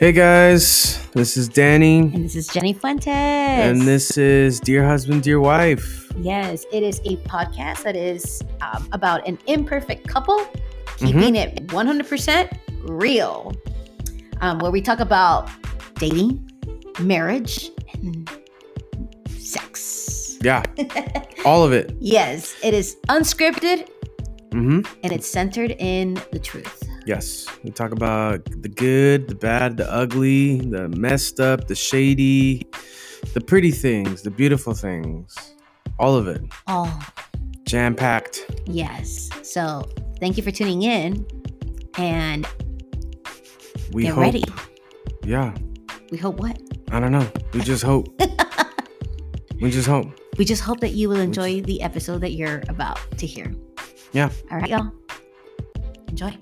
Hey guys, this is Danny, And this is Jenny Fuentes. and this is Dear Husband, Dear Wife. yes, it is a podcast that is um, about an imperfect couple Mm-hmm. keeping it 100% real, um, where we talk about dating, marriage, and sex. Yeah, all of it. Yes, it is unscripted hmm and it's centered in the truth. Yes, we talk about the good, the bad, the ugly, the messed up, the shady, the pretty things, the beautiful things, all of it, Oh, jam packed. yes. So thank you for tuning in and We get hope. ready. Yeah, We hope what? I don't know. We just hope. we just hope. We just hope that you will enjoy the episode that you're about to hear. Yeah. All right, y'all. Enjoy.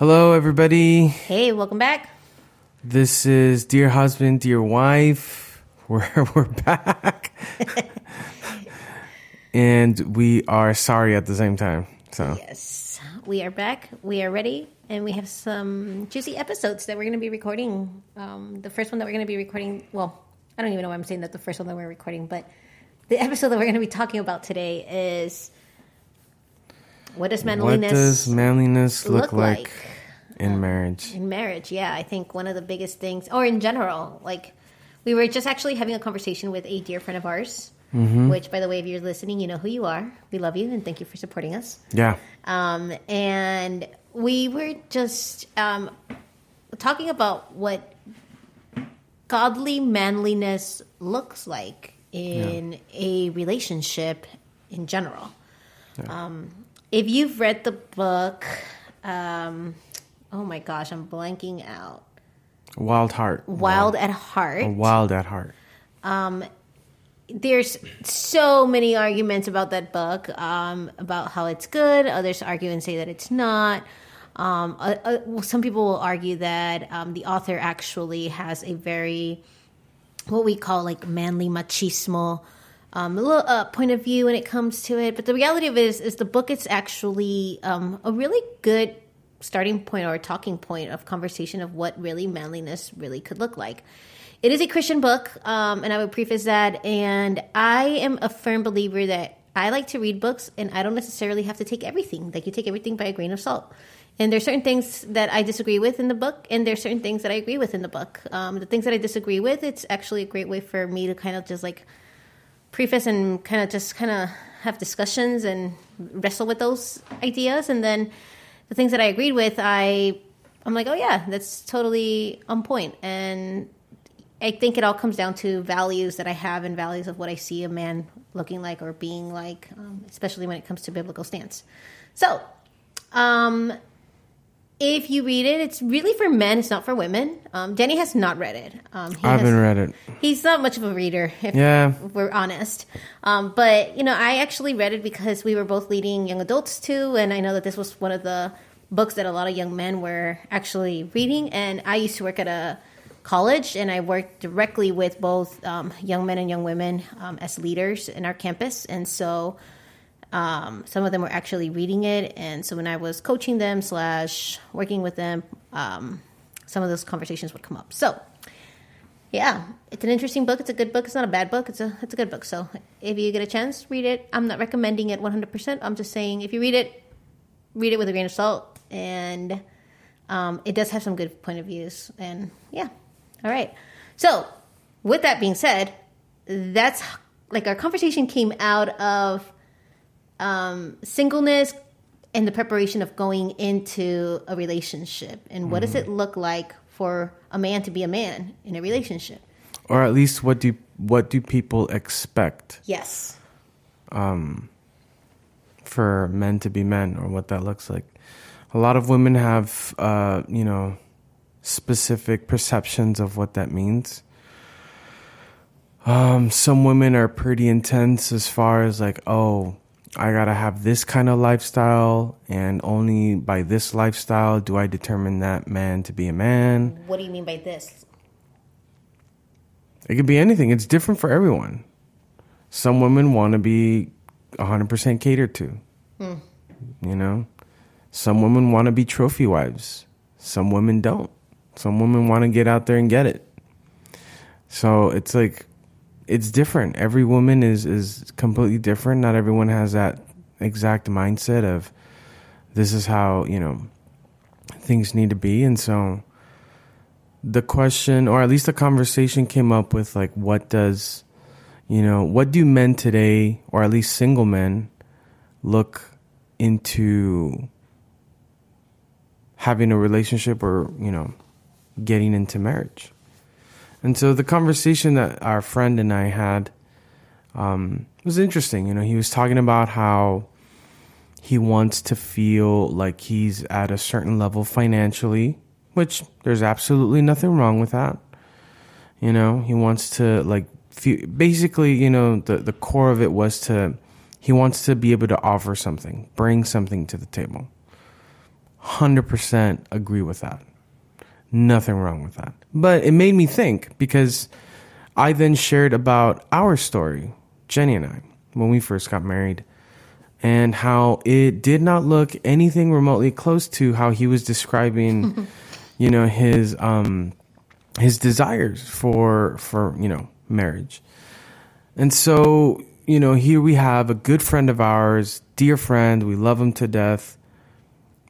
Hello, everybody. Hey, welcome back. This is Dear Husband, Dear Wife. We're, we're back. and we are sorry at the same time. So, Yes, we are back. We are ready, and we have some juicy episodes that we're going to be recording. Um, the first one that we're going to be recording, well, I don't even know why I'm saying that the first one that we're recording, but the episode that we're going to be talking about today is what does what manliness does manliness look, look like, like? in marriage? in marriage yeah i think one of the biggest things or in general like we were just actually having a conversation with a dear friend of ours which by the way if you're listening you know who you are we love you and thank you for supporting us Yeah. um, and we were just um, talking about what godly manliness looks like in a relationship in general um, if you've read the book um, oh my gosh i'm blanking out. Wild heart. wild at heart. Wild at heart. there's so many arguments about that book um, about how it's good. Others argue and say that it's not. Um, uh, uh, well, some people will argue that um, the author actually has a very what we call like manly machismo um, a little uh, point of view when it comes to it but the reality of it is, is the book is actually um, a really good starting point or talking point of conversation of what really manliness really could look like it is a Christian book, um, and I would preface that. And I am a firm believer that I like to read books, and I don't necessarily have to take everything. Like you take everything by a grain of salt. And there's certain things that I disagree with in the book, and there's certain things that I agree with in the book. Um, the things that I disagree with, it's actually a great way for me to kind of just like preface and kind of just kind of have discussions and wrestle with those ideas, and then the things that I agreed with, I I'm like, oh yeah, that's totally on point, and I think it all comes down to values that I have and values of what I see a man looking like or being like, um, especially when it comes to biblical stance. So, um, if you read it, it's really for men. It's not for women. Um, Danny has not read it. Um, he I haven't has- read it. He's not much of a reader. If Yeah. we're honest. Um, but you know, I actually read it because we were both leading young adults too, and I know that this was one of the books that a lot of young men were actually reading. And I used to work at a college, and I worked directly with both um, young men and young women um, as leaders in our campus, and so. Um, some of them were actually reading it, and so when I was coaching them slash working with them, um, some of those conversations would come up. So, yeah, it's an interesting book. It's a good book. It's not a bad book. It's a it's a good book. So if you get a chance, read it. I'm not recommending it 100. percent I'm just saying if you read it, read it with a grain of salt, and um, it does have some good point of views. And yeah, all right. So with that being said, that's like our conversation came out of um, singleness and the preparation of going into a relationship, and what does it look like for a man to be a man in a relationship? Or at least what do what do people expect Yes. um for men to be men or what that looks like? A lot of women have uh, you know, specific perceptions of what that means. Um, some women are pretty intense as far as like, oh, I gotta have this kind of lifestyle, and only by this lifestyle do I determine that man to be a man. What do you mean by this? It could be anything. It's different for everyone. Some women want to be 100% catered to. Hmm. You know? Some women want to be trophy wives. Some women don't. Some women want to get out there and get it. So it's like it's different. Every woman is is completely different. Not everyone has that exact mindset of this is how, you know, things need to be and so the question or at least the conversation came up with like what does you know, what do men today or at least single men look into having a relationship or, you know, getting into marriage? And so the conversation that our friend and I had um, was interesting. You know, he was talking about how he wants to feel like he's at a certain level financially, which there's absolutely nothing wrong with that. You know, he wants to like feel, basically, you know, the the core of it was to he wants to be able to offer something, bring something to the table. 100% agree with that. Nothing wrong with that. But it made me think because I then shared about our story, Jenny and I, when we first got married, and how it did not look anything remotely close to how he was describing, you know, his um his desires for for, you know, marriage. And so, you know, here we have a good friend of ours, dear friend, we love him to death.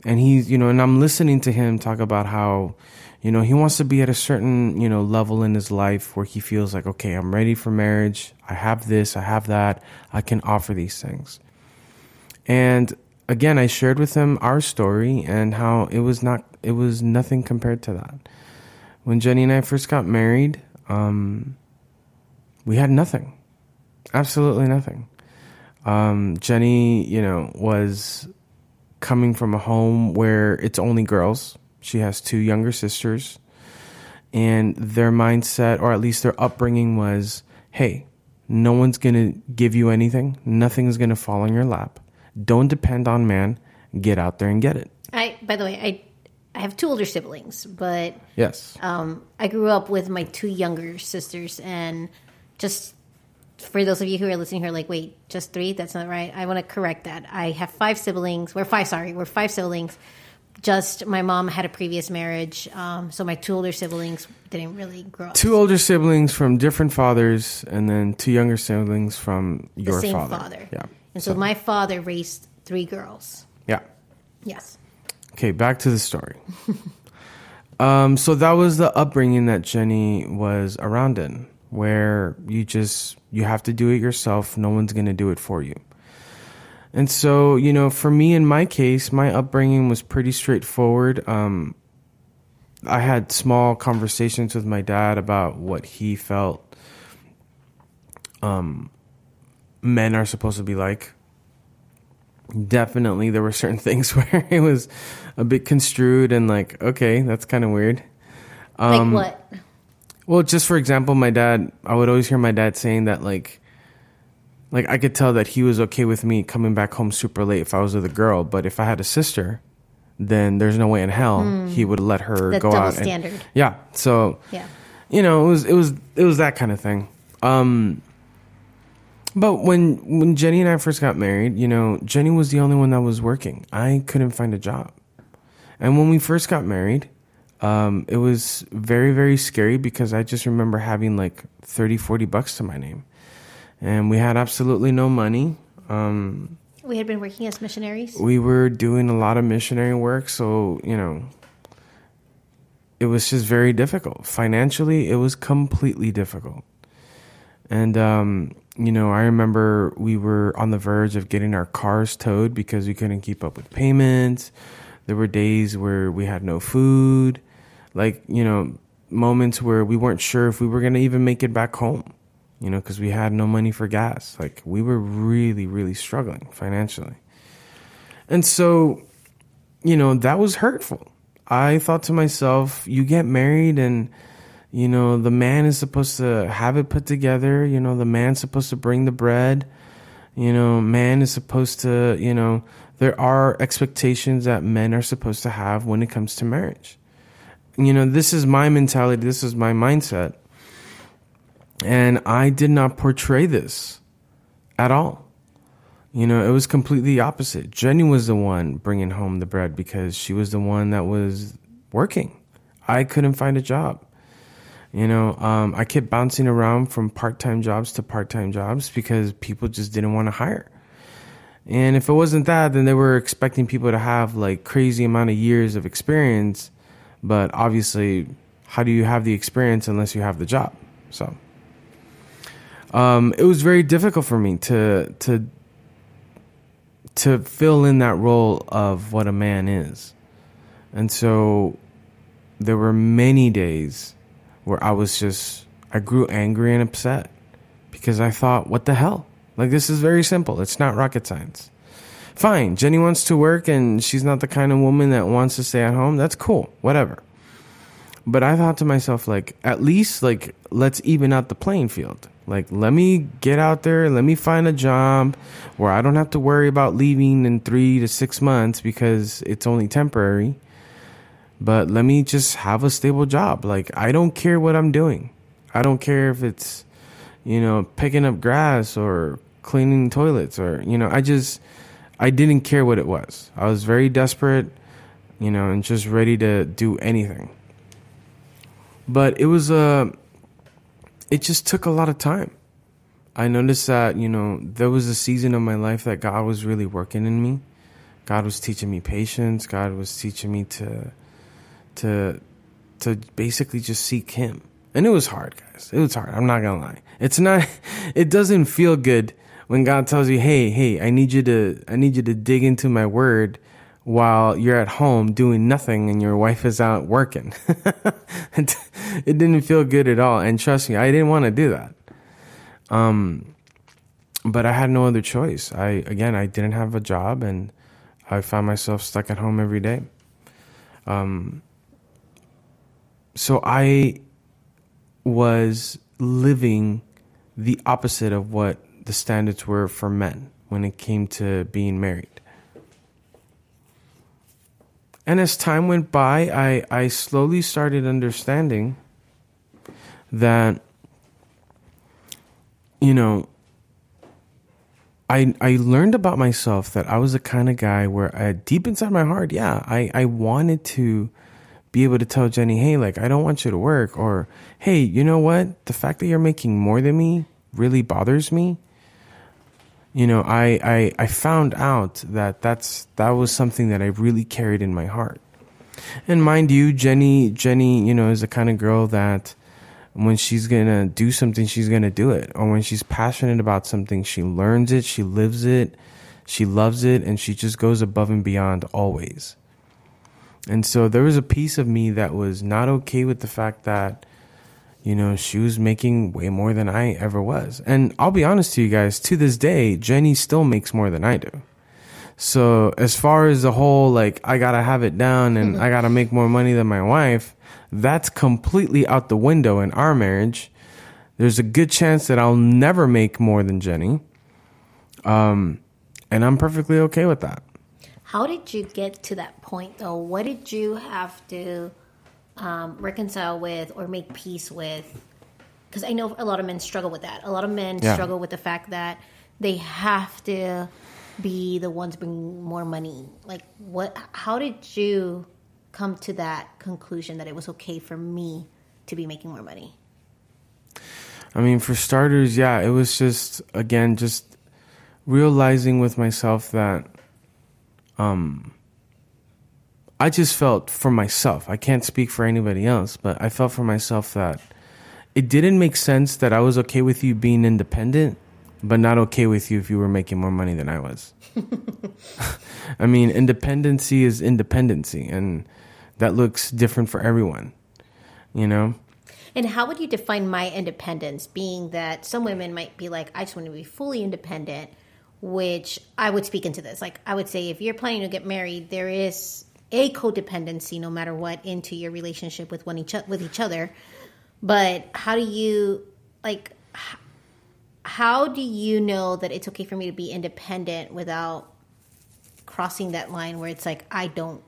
And he's, you know, and I'm listening to him talk about how you know, he wants to be at a certain, you know, level in his life where he feels like, okay, I'm ready for marriage. I have this, I have that. I can offer these things. And again, I shared with him our story and how it was not, it was nothing compared to that. When Jenny and I first got married, um, we had nothing, absolutely nothing. Um, Jenny, you know, was coming from a home where it's only girls. She has two younger sisters, and their mindset, or at least their upbringing, was hey, no one's going to give you anything, nothing is going to fall in your lap. Don't depend on man. Get out there and get it. I, by the way, I I have two older siblings, but Yes. um, I grew up with my two younger sisters, and just for those of you who are listening who are like, wait, just three? That's not right. I want to correct that. I have five siblings. We're five, sorry. We're five siblings. Just my mom had a previous marriage, um, so my two older siblings didn't really grow up. two older siblings from different fathers, and then two younger siblings from the your same father. father. Yeah. And so, my father raised three girls. Yeah. Yes. Okay, back to the story. um, so that was the upbringing that Jenny was around in, where you just you have to do it yourself. No one's gonna do it for you. And so, you know, for me in my case, my upbringing was pretty straightforward. Um, I had small conversations with my dad about what he felt um, men are supposed to be like. Definitely, there were certain things where it was a bit construed and like, okay, that's kind of weird. Um, like what? Well, just for example, my dad, I would always hear my dad saying that like like I could tell that he was okay with me coming back home super late if I was with a girl, but if I had a sister, then there's no way in hell he would let her The go out. and- standard. yeah. So Yeah. you know, it was it was it was that kind of thing. Um but when when Jenny and I first got married, you know, Jenny was the only one that was working. I couldn't find a job. And when we first got married, um, it was very, very scary because I just remember having like 30, 40 bucks to my name. And we had absolutely no money. Um, We had been working as missionaries. we were doing a lot of missionary work, so, you know, it was just very difficult. Financially, it was completely difficult. And, um, you know, I remember we were on the verge of getting our cars towed because we couldn't keep up with payments. There were days where we had no food, like, you know, moments where we weren't sure if we were going to even make it back home, you know, because we had no money for gas. Like, we were really, really struggling financially. And so, you know, that was hurtful. I thought to myself, you get married and, you know, the man is supposed to have it put together. You know, the man's supposed to bring the bread. You know, man is supposed to, you know, there are expectations that men are supposed to have when it comes to marriage. You know, this is my mentality, this is my mindset. And I did not portray this at all. You know, it was completely opposite. Jenny was the one bringing home the bread because she was the one that was working. I couldn't find a job. You know, um, I kept bouncing around from part time jobs to part time jobs because people just didn't want to hire. And if it wasn't that, then they were expecting people to have like crazy amount of years of experience. But obviously, how do you have the experience unless you have the job? So, um, it was very difficult for me to to to fill in that role of what a man is. And so there were many days where I was just, I grew angry and upset because I thought, what the hell? Like, this is very simple. It's not rocket science. Fine, Jenny wants to work and she's not the kind of woman that wants to stay at home. That's cool, whatever. But I thought to myself, like, at least, like, let's even out the playing field. Like, let me get out there, let me find a job where I don't have to worry about leaving in three to six months because it's only temporary. But let me just have a stable job. Like, I don't care what I'm doing. I don't care if it's, you know, picking up grass or cleaning toilets or, you know, I just, I didn't care what it was. I was very desperate, you know, and just ready to do anything. But it was a, uh, it just took a lot of time. I noticed that, you know, there was a season of my life that God was really working in me. God was teaching me patience. God was teaching me to to to basically just seek him. And it was hard, guys. It was hard. I'm not going to lie. It's not it doesn't feel good when God tells you, "Hey, hey, I need you to I need you to dig into my word." while you're at home doing nothing and your wife is out working. it, didn't feel good at all. And trust me, I didn't want to do that. Um, but I had no other choice. I, again, I didn't have a job and I found myself stuck at home every day. Um, so I was living the opposite of what the standards were for men when it came to being married. And as time went by, I, I slowly started understanding that, you know, I, I learned about myself that I was the kind of guy where I, deep inside my heart, yeah, I, I wanted to be able to tell Jenny, hey, like, I don't want you to work. Or, hey, you know what? The fact that you're making more than me really bothers me you know, I, I, I found out that that's, that was something that I really carried in my heart. And mind you, Jenny, Jenny, you know, is the kind of girl that when she's gonna do something, she's gonna do it. Or when she's passionate about something, she learns it, she lives it, she loves it, and she just goes above and beyond always. And so there was a piece of me that was not okay with the fact that you know, she was making way more than I ever was. And I'll be honest to you guys, to this day, Jenny still makes more than I do. So as far as the whole, like, I gotta have it down and I gotta make more money than my wife, that's completely out the window in our marriage. There's a good chance that I'll never make more than Jenny. Um, and I'm perfectly okay with that. How did you get to that point though? What did you have to um, reconcile with or make peace with because I know a lot of men struggle with that. A lot of men yeah. struggle with the fact that they have to be the ones bringing more money. Like, what? How did you come to that conclusion that it was okay for me to be making more money? I mean, for starters, yeah, it was just again just realizing with myself that um I just felt for myself, I can't speak for anybody else, but I felt for myself that it didn't make sense that I was okay with you being independent, but not okay with you if you were making more money than I was. I mean, independency is independency, and that looks different for everyone, you know? And how would you define my independence? Being that some women might be like, I just want to be fully independent, which I would speak into this. Like, I would say, if you're planning to get married, there is a codependency no matter what into your relationship with one each with each other but how do you like how do you know that it's okay for me to be independent without crossing that line where it's like I don't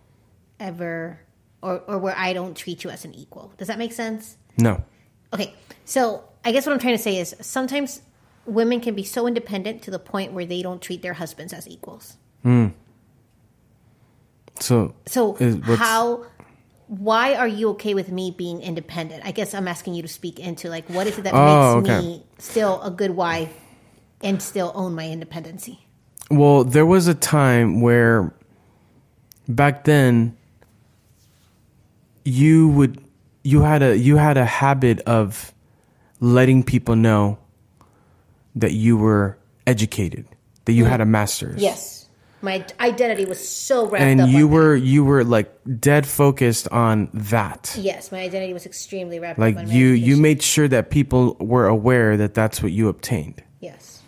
ever or or where I don't treat you as an equal. Does that make sense? No. Okay. So, I guess what I'm trying to say is sometimes women can be so independent to the point where they don't treat their husbands as equals. Hmm. So So Is- how? Why are you okay with me being independent? I guess I'm asking you to speak into like what is it that Oh, makes okay. me still a good wife and still own my independency? Well, there was a time where back then you would you had a you had a habit of letting people know that you were educated, that you mm. had a master's. Yes, my identity was so wrapped And up. you on were you were like dead focused on that. that. Yes, my identity was extremely wrapped Like up my you you made sure that people were aware that that's what you obtained. Yes.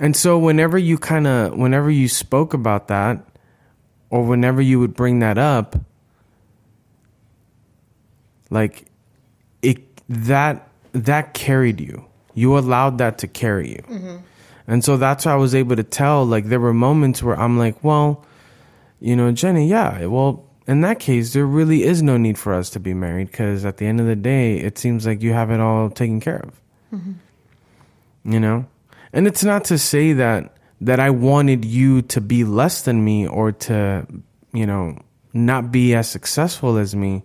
And so whenever you kind of whenever you spoke about that or whenever you would bring that up like it that that carried you. You allowed that to carry you. Mm-hmm. And so that's why I was able to tell like there were moments where I'm like, well, you know, Jenny, yeah, well, in that case there really is no need for us to be married cuz at the end of the day it seems like you have it all taken care of. Mm-hmm. You know? And it's not to say that that i wanted you to be less than me or to you know not be as successful as me.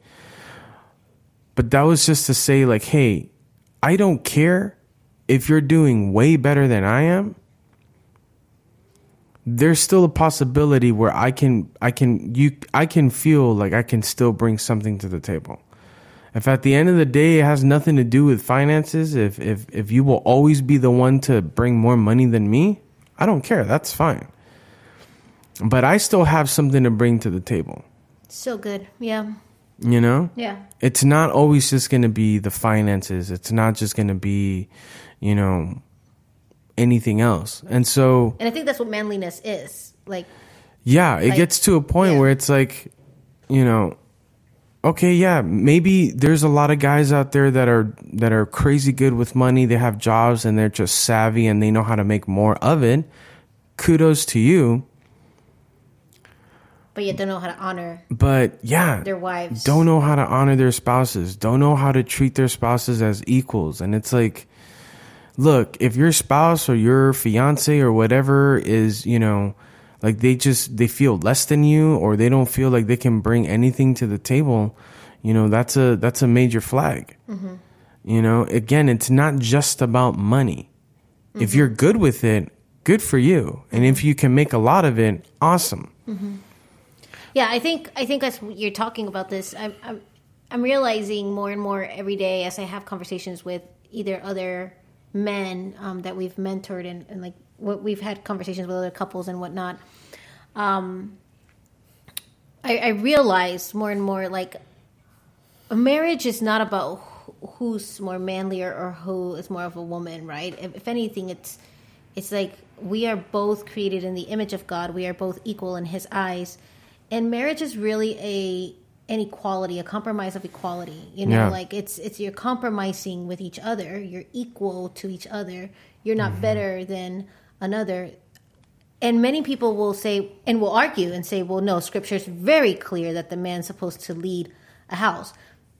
But that was just to say like hey i don't care if you're doing way better than i am there's still a possibility where i can i can you i can feel like i can still bring something to the table if at the end of the day it has nothing to do with finances, if if if you will always be the one to bring more money than me, I don't care. That's fine. But I still have something to bring to the table. So good. Yeah. You know? Yeah. It's not always just going to be the finances. It's not just going to be, you know, anything else. And so And I think that's what manliness is. Like, Yeah, it Like, gets to a point yeah. where it's like, you know, okay, yeah, maybe there's a lot of guys out there that are that are crazy good with money. They have jobs and they're just savvy and they know how to make more of it. Kudos to you. but you don't know how to honor But yeah, their wives. don't know how to honor their spouses. Don't know how to treat their spouses as equals. And it's like, look, if your spouse or your fiance or whatever is, you know, like they just they feel less than you or they don't feel like they can bring anything to the table, you know, that's a that's a major flag. Mm-hmm. You know, again, it's not just about money. If mm-hmm. you're good with it, good for you. And if mm-hmm. you can make a lot of it, awesome. Yeah, I think I think as you're talking about this, I'm I'm, I'm realizing more and more every day as I have conversations with either other men um, that we've mentored and, and like what we've had conversations with other couples and whatnot. Um, I, I realize more and more like a marriage is not about who's more manlier or, or who is more of a woman, right? If, if anything, it's it's like we are both created in the image of God. We are both equal in His eyes, and marriage is really a an equality, a compromise of equality. You know, Yeah. like it's it's you're compromising with each other. You're equal to each other. You're not mm-hmm. better than another. And many people will say and will argue and say, well, no, scripture is very clear that the man's supposed to lead a house.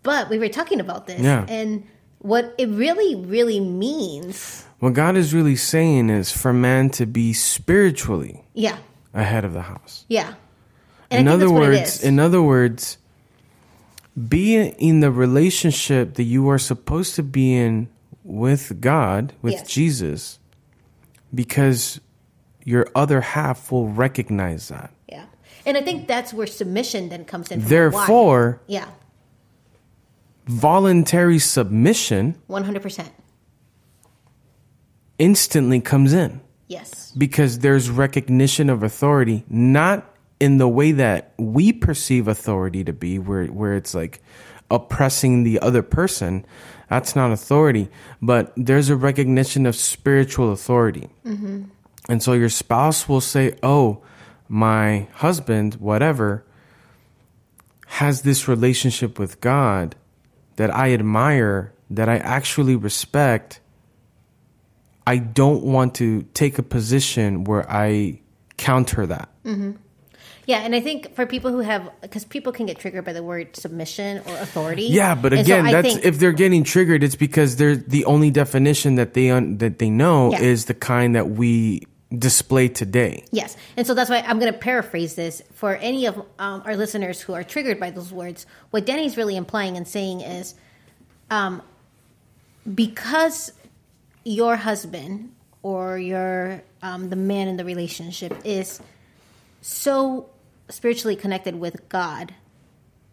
But we were talking about this, Yeah. and what it really, really means, What God is really saying is for man to be spiritually yeah, ahead of the house. yeah. And in other that's what it words, in other words, be in the relationship that you are supposed to be in with God, with Yes. Jesus, because your other half will recognize that. yeah, and I think that's where submission then comes in. Therefore, yeah, voluntary submission one hundred percent, instantly comes in. yes, because there's recognition of authority, not in the way that we perceive authority to be, where where it's like oppressing the other person. That's not authority, but there's a recognition of spiritual authority. Mm-hmm. And so your spouse will say, "Oh, my husband, whatever, has this relationship with God that I admire, that I actually respect." I don't want to take a position where I counter that. Mm-hmm. Yeah, and I think for people who have, because people can get triggered by the word submission or authority. Yeah, but And so again, I that's think- if they're getting triggered, it's because they're the only definition that they un, that they know Yeah. is the kind that we display today. Yes. And so that's why I'm going to paraphrase this for any of um, our listeners who are triggered by those words. What Danny's really implying and saying is um, because your husband or your um, the man in the relationship is so spiritually connected with God,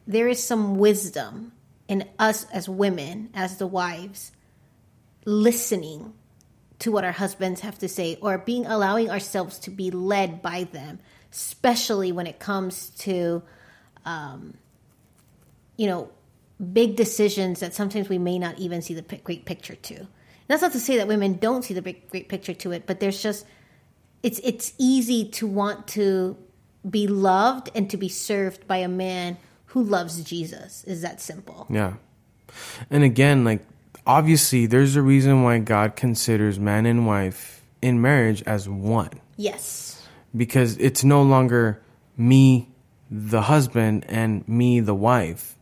there is some wisdom in us as women, as the wives, listening to what our husbands have to say or being allowing ourselves to be led by them especially when it comes to um, you know big decisions that sometimes we may not even see the great picture to. That's not to say that women don't see the big, great picture to it but there's just it's it's easy to want to be loved and to be served by a man who loves jesus is that simple Yeah. And again, like obviously there's a reason why God considers man and wife in marriage as one. yes Because it's no longer me the husband and me the wife.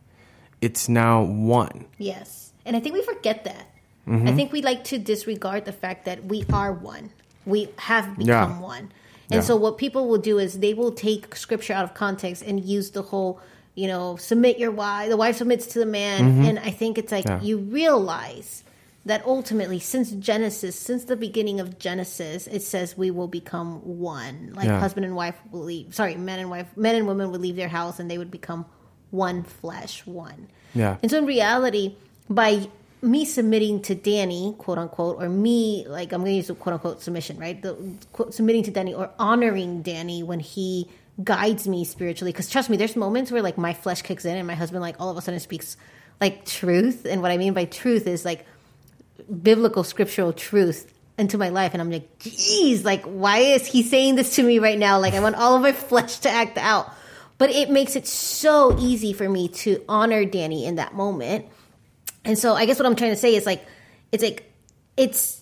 It's now one. Yes. And I think we forget that. Mm-hmm. I think we like to disregard the fact that we are one. We have become Yeah. one. And Yeah. so what people will do is they will take scripture out of context and use the whole, you know, submit your wife, the wife submits to the man. And I think it's like Mm-hmm. Yeah. you realize that ultimately since Genesis, since the beginning of Genesis, it says we will become one. Like husband and wife will leave sorry, men and wife men and women would leave their house and they would become one flesh, one. Yeah. And so in reality, by me submitting to Danny, quote unquote, or me, like I'm going to use the quote unquote submission, right? The quote, submitting to Danny or honoring Danny when he guides me spiritually. Because trust me, there's moments where like my flesh kicks in and my husband like all of a sudden speaks like truth. And what I mean by truth is like biblical scriptural truth into my life and I'm like, geez, like why is he saying this to me right now? Like I want all of my flesh to act out. But it makes it so easy for me to honor Danny in that moment. And so I guess what I'm trying to say is like it's like it's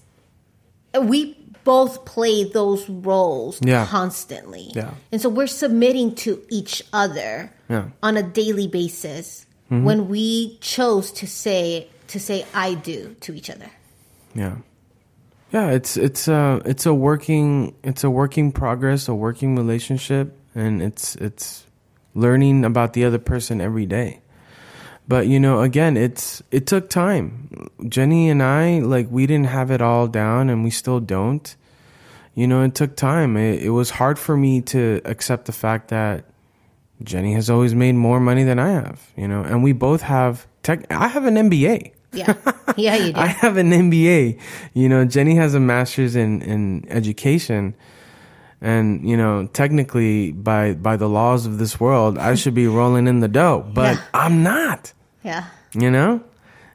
we both play those roles Yeah. constantly. Yeah. And so we're submitting to each other Yeah. Mm-hmm. on a daily basis when we chose to say to say I do to each other. Yeah. Yeah, it's it's a it's a working it's a working progress, a working relationship and it's it's learning about the other person every day. But you know, again, it's it took time. Jenny and I like we didn't have it all down and we still don't. You know, it took time. It, it was hard for me to accept the fact that Jenny has always made more money than I have, you know, and we both have tech I have an MBA. Yeah. Yeah, you do. I have an MBA. You know, Jenny has a master's in, in education. And, you know, technically by by the laws of this world, I should be rolling in the dough, but Yeah. I'm not, yeah. you know?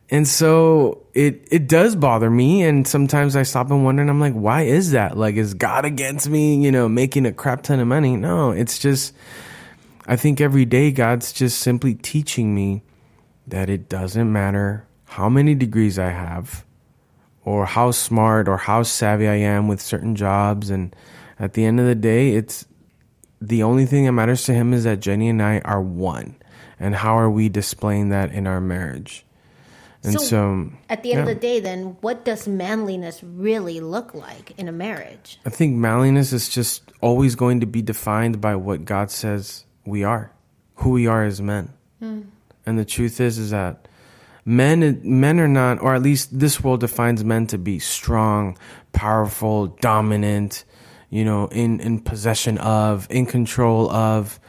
And so it it does bother me and sometimes I stop and wonder and I'm like, why is that? Like is God against me, you know, making a crap ton of money? No, it's just I think every day God's just simply teaching me that it doesn't matter how many degrees I have or how smart or how savvy I am with certain jobs. And at the end of the day, it's the only thing that matters to him is that Jenny and I are one. And how are we displaying that in our marriage? And So, so, At the end yeah. of the day, then, what does manliness really look like in a marriage? I think manliness is just always going to be defined by what God says we are, who we are as men. Hmm. And the truth is, is that men men are not, or at least this world defines men to be strong, powerful, dominant, you know, in in possession of, in control of.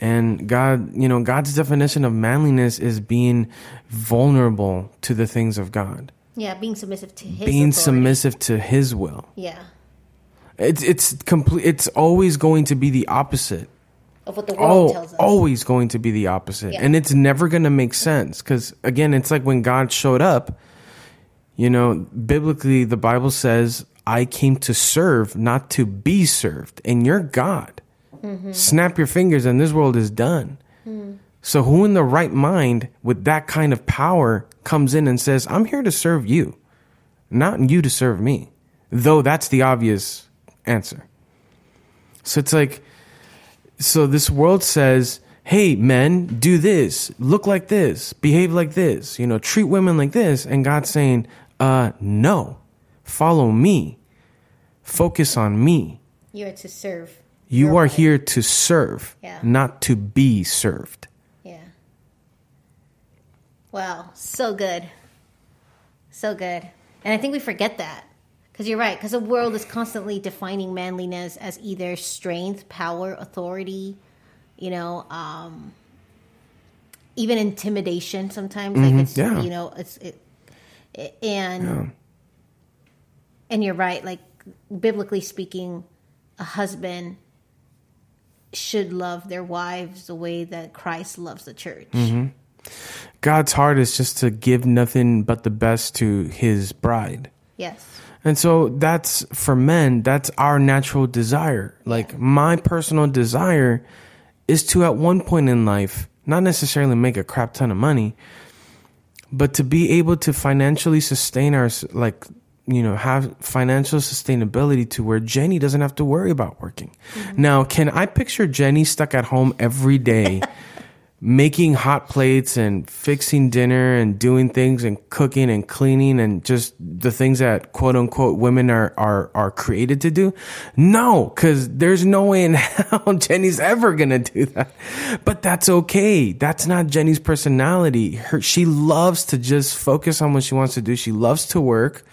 And God, you know, God's definition of manliness is being vulnerable to the things of God, Yeah, being submissive to his being authority. submissive to His will. Yeah, It's it's complete. It's always going to be the opposite. of what the world Oh, tells us. always going to be the opposite, Yeah. and it's never going to make sense. Because again, it's like when God showed up. You know, biblically, the Bible says, "I came to serve, not to be served," and you're God. Mm-hmm. Snap your fingers, and this world is done. Mm. So, who in the right mind with that kind of power comes in and says, "I'm here to serve you, not you to serve me"? Though that's the obvious answer. So it's like so this world says, "Hey, men, do this, look like this, behave like this, you know, treat women like this," and God's saying, "Uh, no, follow me, focus on me. You're to serve. You are here to serve, Yeah. not to be served." Yeah. Wow, so good. So good. And I think we forget that. Because you're right, because the world is constantly defining manliness as either strength, power, authority, you know, um, even intimidation sometimes. Like it's, yeah. you know, it's, it, it- and, and you're right, like biblically speaking, a husband should love their wives the way that Christ loves the church. Mm-hmm. God's heart is just to give nothing but the best to his bride. Yes. And so that's for men, that's our natural desire. Like my personal desire is to at one point in life, not necessarily make a crap ton of money, but to be able to financially sustain our like you know have financial sustainability to where Jenny doesn't have to worry about working. Mm-hmm. Now, can I picture Jenny stuck at home every day making hot plates and fixing dinner and doing things and cooking and cleaning and just the things that quote unquote women are are are created to do? No, cuz there's no way in hell Jenny's ever going to do that. But that's okay. That's not Jenny's personality. Her she loves to just focus on what she wants to do. She loves to work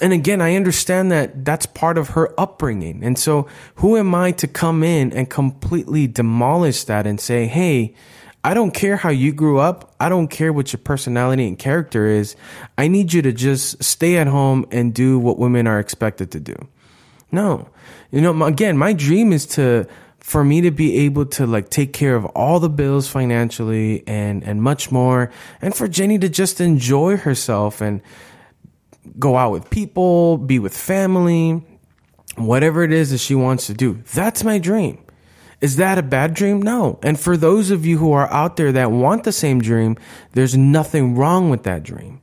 and again, I understand that that's part of her upbringing. And so, who am I to come in and completely demolish that and say, hey, I don't care how you grew up. I don't care what your personality and character is. I need you to just stay at home and do what women are expected to do. No. You know, again, my dream is to for me to be able to like take care of all the bills financially and and much more and for Jenny to just enjoy herself and go out with people, be with family, whatever it is that she wants to do. That's my dream. Is that a bad dream? No. And for those of you who are out there that want the same dream, there's nothing wrong with that dream.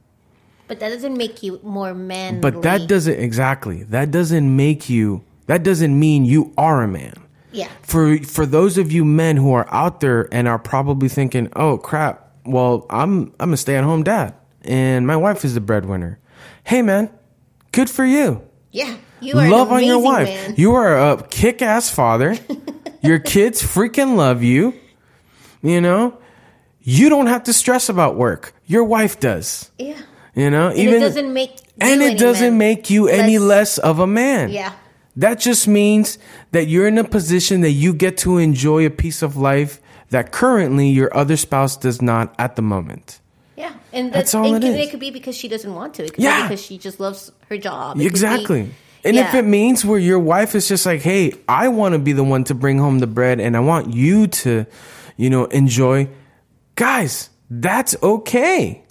But that doesn't make you more manly. But that doesn't exactly. That doesn't make you that doesn't mean you are a man. Yeah. For for those of you men who are out there and are probably thinking, "Oh crap, well, I'm I'm a stay-at-home dad and my wife is the breadwinner." Hey man, good for you. Yeah. You are love on your wife. man. You are a kick-ass father. your kids freaking love you. You know, you don't have to stress about work. Your wife does. yeah. You know, And even it doesn't make and you it any doesn't make you any less- less of a man. Yeah. That just means that you're in a position that you get to enjoy a piece of life that currently your other spouse does not at the moment. Yeah. And That's that's, all it, it could, is. it could be because she doesn't want to. It could Yeah. be because she just loves her job. It could be- Exactly. And if it means where your wife is just like, hey, I want to be the one to bring home the bread and I want you to, you know, enjoy, guys, that's okay.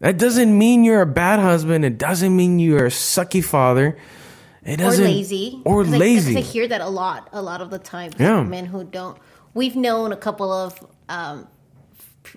That doesn't mean you're a bad husband. It doesn't mean you're a sucky father. It doesn't or lazy. Or 'Cause I- I hear that a lot, a lot of the time. Yeah. Men who don't. We've known a couple of um,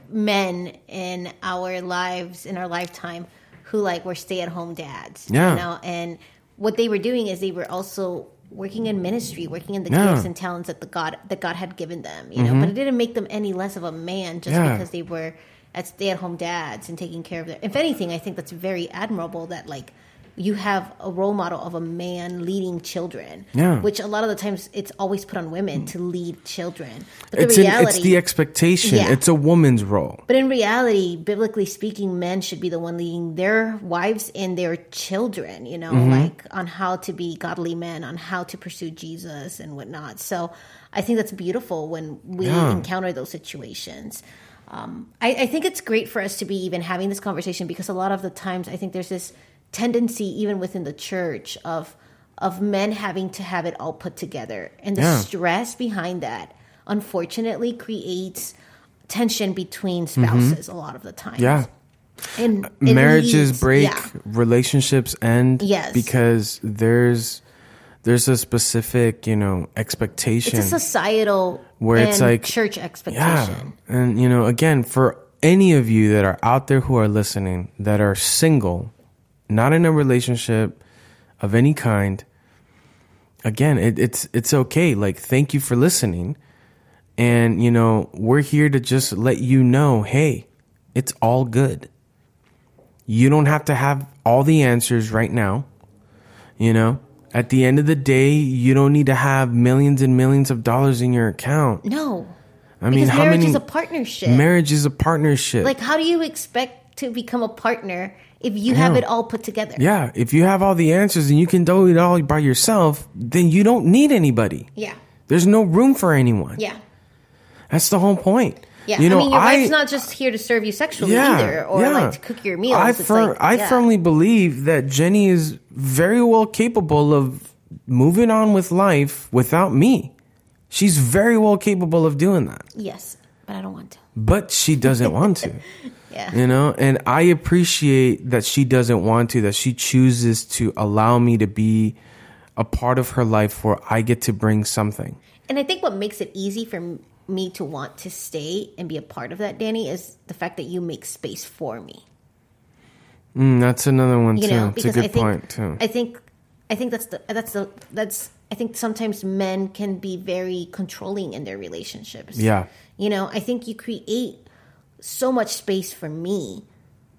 men in our lives, in our lifetime, who like were stay at home dads. Yeah. You know, and what they were doing is they were also working in ministry, working in the Yeah. Mm-hmm. gifts and talents that the God that God had given them. You know, but it didn't make them any less of a man just Yeah. because they were at stay at home dads and taking care of their. If anything, I think that's very admirable that like you have a role model of a man leading children. Yeah. Which a lot of the times it's always put on women to lead children. But it's, the reality it's the expectation. Yeah. It's a woman's role. but in reality, biblically speaking, men should be the one leading their wives and their children, you know, Mm-hmm. like on how to be godly men, on how to pursue Jesus and whatnot. So I think that's beautiful when we Yeah. encounter those situations. Um, I, I think it's great for us to be even having this conversation because a lot of the times I think there's this tendency, even within the church, of of men having to have it all put together, and the Yeah. stress behind that, unfortunately, creates tension between spouses a lot of the time. Mm-hmm. Yeah. and marriages leads- break Yeah, relationships end Yes. because there's there's a specific you know expectation it's a societal Where and it's like- church expectation yeah and you know again for any of you that are out there who are listening that are single not in a relationship of any kind again it, it's it's okay like thank you for listening And, you know, we're here to just let you know hey, it's all good. You don't have to have all the answers right now. You know, at the end of the day, you don't need to have millions and millions of dollars in your account. No. I mean, because how marriage many is a partnership. marriage is a partnership. like, how do you expect to become a partner if you have it all put together? yeah, if you have all the answers and you can do it all by yourself, then you don't need anybody. Yeah. There's no room for anyone. Yeah. That's the whole point. Yeah. You know, I mean, your I, wife's not just here to serve you sexually yeah, either or yeah. like to cook your meals. I, fir- like, I yeah. firmly believe that Jenny is very well capable of moving on with life without me. She's very well capable of doing that, Yes, but I don't want to. but she doesn't want to. Yeah. You know, and I appreciate that she doesn't want to, that she chooses to allow me to be a part of her life where I get to bring something. And I think what makes it easy for me to want to stay and be a part of that, Danny, is the fact that you make space for me. Mm, that's another one You too. know, it's a good I think point too. I think I think that's the that's the that's I think sometimes men can be very controlling in their relationships. Yeah. You know, I think you create so much space for me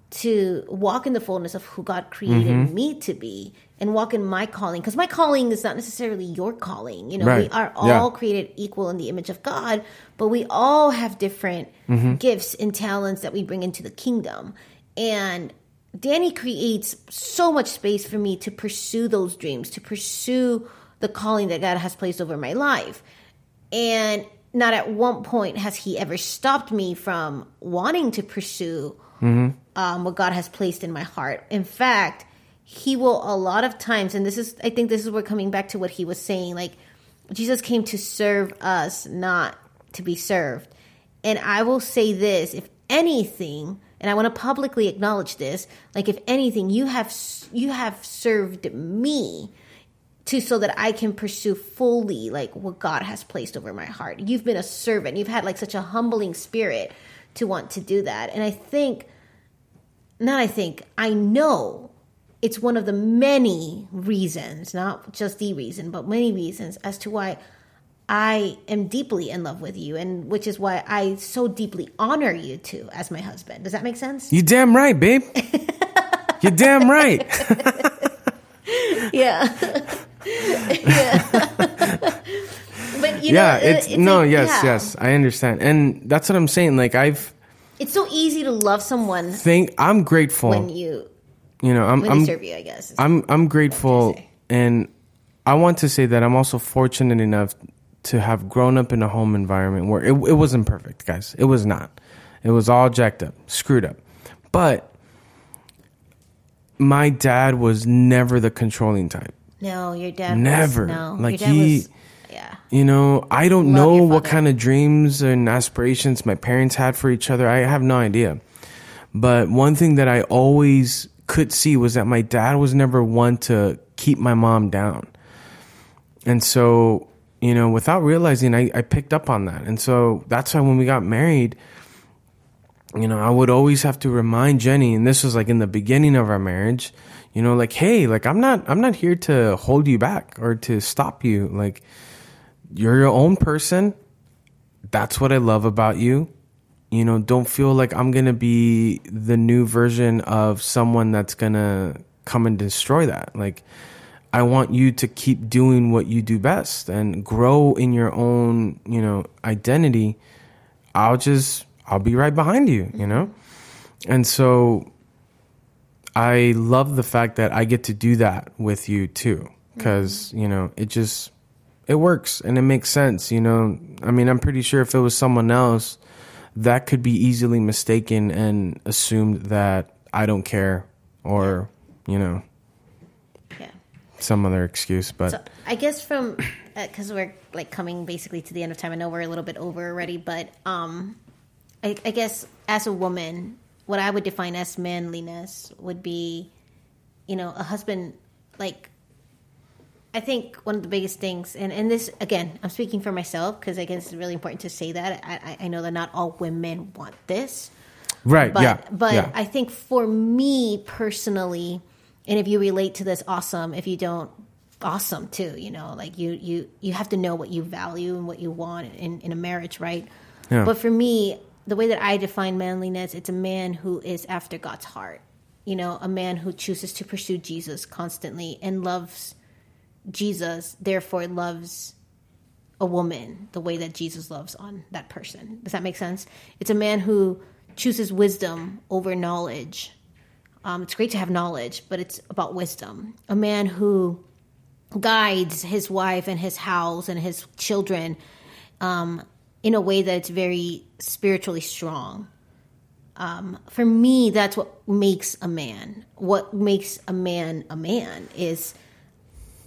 to walk in the fullness of who God created Mm-hmm. me to be and walk in my calling because my calling is not necessarily your calling you know we Right. are Yeah. all created equal in the image of God but we all have different Mm-hmm. gifts and talents that we bring into the kingdom and Danny creates so much space for me to pursue those dreams to pursue the calling that God has placed over my life and not at one point has he ever stopped me from wanting to pursue um, what God has placed in my heart. In fact, he will a lot of times, and this is, I think this is where coming back to what he was saying, like Jesus came to serve us, not to be served. And I will say this, if anything, and I want to publicly acknowledge this, like if anything, you have you have served me to so that I can pursue fully like what God has placed over my heart. You've been a servant. You've had like such a humbling spirit to want to do that. And I think not I think, I know it's one of the many reasons, not just the reason, but many reasons as to why I am deeply in love with you and which is why I so deeply honor you too as my husband. Does that make sense? You damn right, babe. You're damn right. Yeah. yeah. but you yeah, know, it's, no, like, yes, yeah. yes, I understand, and that's what I'm saying. Like I've It's so easy to love someone think I'm grateful. when you you know, I'm when I'm serve you, I guess. I'm I'm grateful, and I want to say that I'm also fortunate enough to have grown up in a home environment where it, it wasn't perfect, guys. It was not. It was all jacked up, screwed up, but my dad was never the controlling type. No, your dad Never. Was, no, Like, your dad he- was, yeah. You know, I don't Love know what kind of dreams and aspirations my parents had for each other. I have no idea. But one thing that I always could see was that my dad was never one to keep my mom down. And so, you know, without realizing, I, I picked up on that. And so that's why when we got married, you know, I would always have to remind Jenny, and this was like in the beginning of our marriage, you know, like, hey, like I'm not I'm not here to hold you back or to stop you. Like you're your own person. That's what I love about you. You know, don't feel like I'm gonna be the new version of someone that's gonna come and destroy that. Like I want you to keep doing what you do best and grow in your own, you know, identity. I'll just I'll be right behind you, you know? And so I love the fact that I get to do that with you too cuz, you know, it just it works and it makes sense, you know. I mean, I'm pretty sure if it was someone else that could be easily mistaken and assumed that I don't care or, you know, Yeah. some other excuse, but So I guess from because we're like coming basically to the end of time. I know we're a little bit over already, but um, I, I guess as a woman, what I would define as manliness would be, you know, a husband like. I think one of the biggest things, and, and this again, I'm speaking for myself because I guess it's really important to say that. I, I- know that not all women want this, right, but yeah. but yeah. I think for me personally, and if you relate to this, awesome. If you don't, awesome too. You know, like you you you have to know what you value and what you want in in a marriage, right? Yeah. But for me, the way that I define manliness, it's a man who is after God's heart. You know, a man who chooses to pursue Jesus constantly and loves Jesus, therefore loves a woman the way that Jesus loves on that person. Does that make sense? It's a man who chooses wisdom over knowledge. Um, it's great to have knowledge, but it's about wisdom. A man who guides his wife and his house and his children um, in a way that's very spiritually strong. Um, for me, that's what makes a man. What makes a man a man is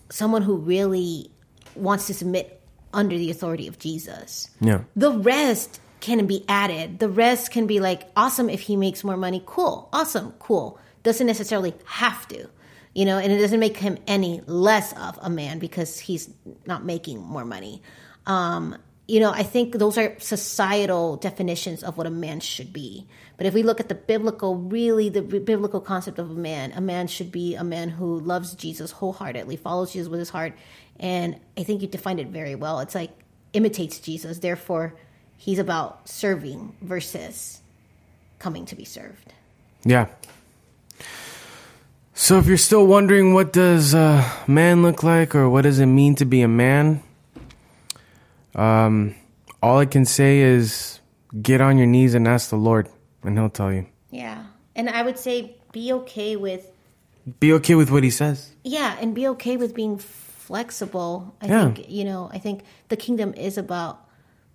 someone who really wants to submit under the authority of Jesus. Yeah. The rest can be added. The rest can be like, awesome if he makes more money. Cool. Awesome. Cool. Doesn't necessarily have to, you know, and it doesn't make him any less of a man because he's not making more money. Um, you know, I think those are societal definitions of what a man should be. But if we look at the biblical, really the biblical concept of a man, a man should be a man who loves Jesus wholeheartedly, follows Jesus with his heart. And I think you defined it very well. It's like imitates Jesus. Therefore, he's about serving versus coming to be served. Yeah. So if you're still wondering what does a man look like or what does it mean to be a man, um, all I can say is get on your knees and ask the Lord, and He'll tell you. Yeah. And I would say be okay with Be okay with what He says. yeah, and be okay with being flexible. I Yeah. think you know, I think the kingdom is about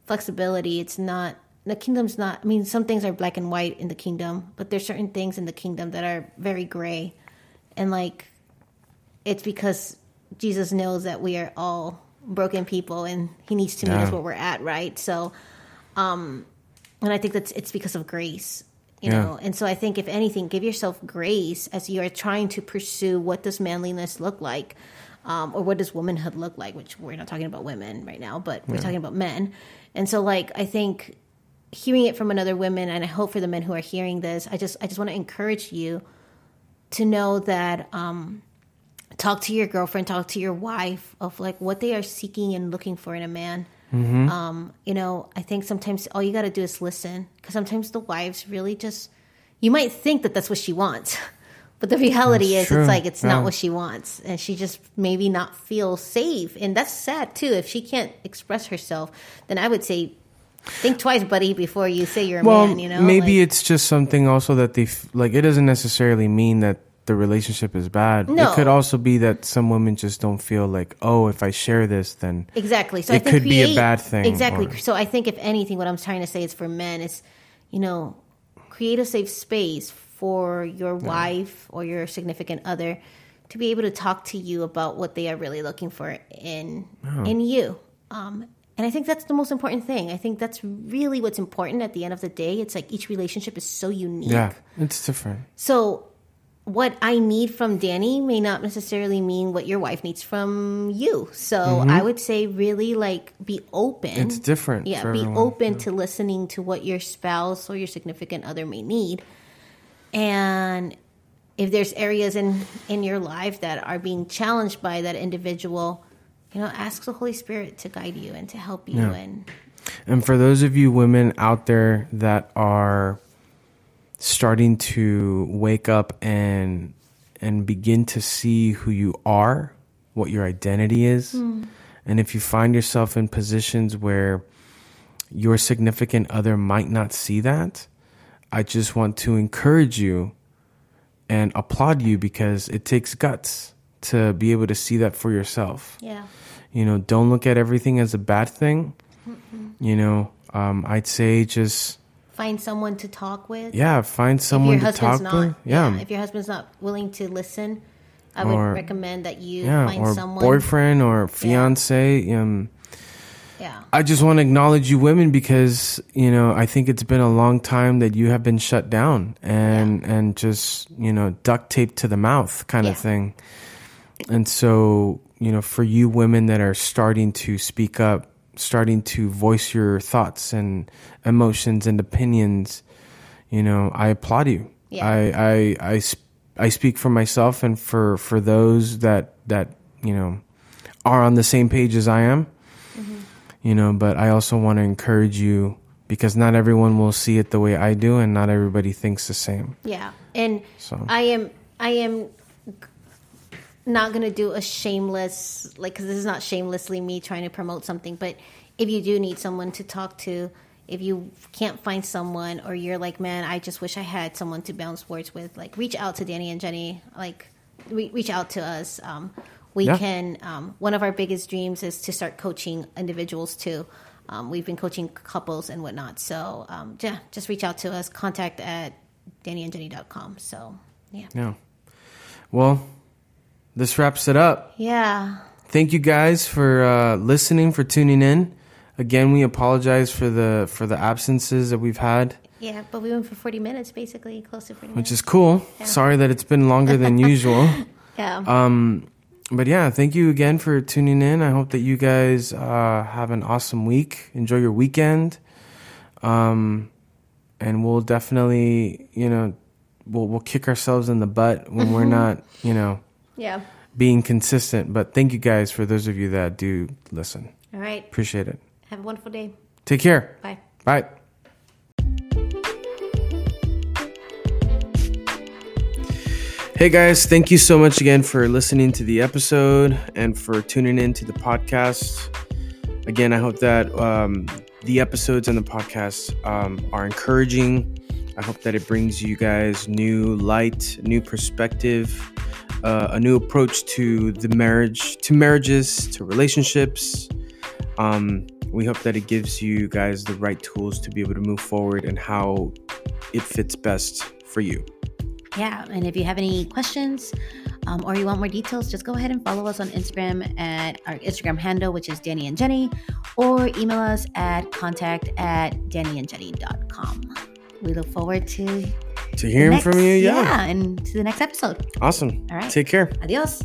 flexibility. It's not the kingdom's not I mean, some things are black and white in the kingdom, but there's certain things in the kingdom that are very gray. And like it's because Jesus knows that we are all broken people and he needs to meet us Yeah. where we're at, right? So um and I think that's it's because of grace. You Yeah. know, and so I think if anything, give yourself grace as you are trying to pursue what does manliness look like, um, or what does womanhood look like. Which we're not talking about women right now, but we're talking about men. And so, like, I think hearing it from another woman, and I hope for the men who are hearing this, I just I just want to encourage you to know that um, talk to your girlfriend, talk to your wife of like what they are seeking and looking for in a man. Um, you know, I think sometimes all you got to do is listen because sometimes the wives really just you might think that that's what she wants. But the reality That's is, true. it's like it's Yeah. not what she wants, and she just maybe not feel safe, and that's sad too. If she can't express herself, then I would say, think twice, buddy, before you say you're a Well, man. You know, maybe Like- it's just something also that they f- like. It doesn't necessarily mean that the relationship is bad. No. It could also be that some women just don't feel like, oh, if I share this, then Exactly. So It I think could be a bad thing, Exactly. or- So I think if anything, what I'm trying to say is for men is, you know, create a safe space for your wife or your significant other to be able to talk to you about what they are really looking for in in you. Um, and I think that's the most important thing. I think that's really what's important at the end of the day. It's like each relationship is so unique. yeah, it's different. So, what I need from Danny may not necessarily mean what your wife needs from you. So, I would say really like be open. Mm-hmm. It's different Yeah, be everyone, open to listening to what your spouse or your significant other may need. And if there's areas in in your life that are being challenged by that individual, you know, ask the Holy Spirit to guide you and to help you Yeah. and And for those of you women out there that are starting to wake up and and begin to see who you are, what your identity is, and if you find yourself in positions where your significant other might not see that, I just want to encourage you and applaud you because it takes guts to be able to see that for yourself. yeah. You know, don't look at everything as a bad thing. You know, um, I'd say just Find someone to talk with. yeah, find someone to talk not, with. Yeah, if your husband's not willing to listen, I would Or- recommend that you yeah, find or someone. boyfriend or fiance. Um, Yeah, I just want to acknowledge you women because you know I think it's been a long time that you have been shut down and and just you know duct taped to the mouth kind Yeah. of thing. And so you know for you women that are starting to speak up, starting to voice your thoughts and emotions and opinions, you know I applaud you. Yeah. I I I sp- I speak for myself and for for those that that you know are on the same page as I am. Mm-hmm. You know, but I also want to encourage you because not everyone will see it the way I do, and not everybody thinks the same. Yeah, and So- I am I am not gonna do a shameless like because this is not shamelessly me trying to promote something. But if you do need someone to talk to, if you can't find someone, or you're like, man, I just wish I had someone to bounce words with, like reach out to Danny and Jenny. Like re- reach out to us. Um, we Yeah. can. Um, one of our biggest dreams is to start coaching individuals too. Um, we've been coaching couples and whatnot. So um, yeah, just reach out to us. Contact at dannyandjenny.com. So yeah. Yeah. Well, this wraps it up. Yeah. Thank you guys for uh, listening, for tuning in. Again, we apologize for the for the absences that we've had, Yeah, but we went for 40 minutes, basically, close to 40 which minutes. is cool. Sorry that it's been longer than usual. yeah. Um, but yeah, thank you again for tuning in. I hope that you guys uh, have an awesome week. Enjoy your weekend. Um, and we'll definitely, you know, we'll we'll kick ourselves in the butt when we're not, you know, yeah. being consistent. But thank you guys for those of you that do listen. All right. Appreciate it. Have a wonderful day. Take care. Bye. Bye. Hey guys, thank you so much again for listening to the episode and for tuning in to the podcast. Again, I hope that um, the episodes and the podcast um, are encouraging. I hope that it brings you guys new light, new perspective, uh, a new approach to the marriage, to marriages, to relationships. Um, we hope that it gives you guys the right tools to be able to move forward and how it fits best for you. Yeah. And if you have any questions um, or you want more details, just go ahead and follow us on Instagram at our Instagram handle, which is Danny and Jenny, or email us at contact at dannyandjenny.com. We look forward to To hearing next, from you, yeah. Yeah. And to the next episode. Awesome. All right. Take care. Adios.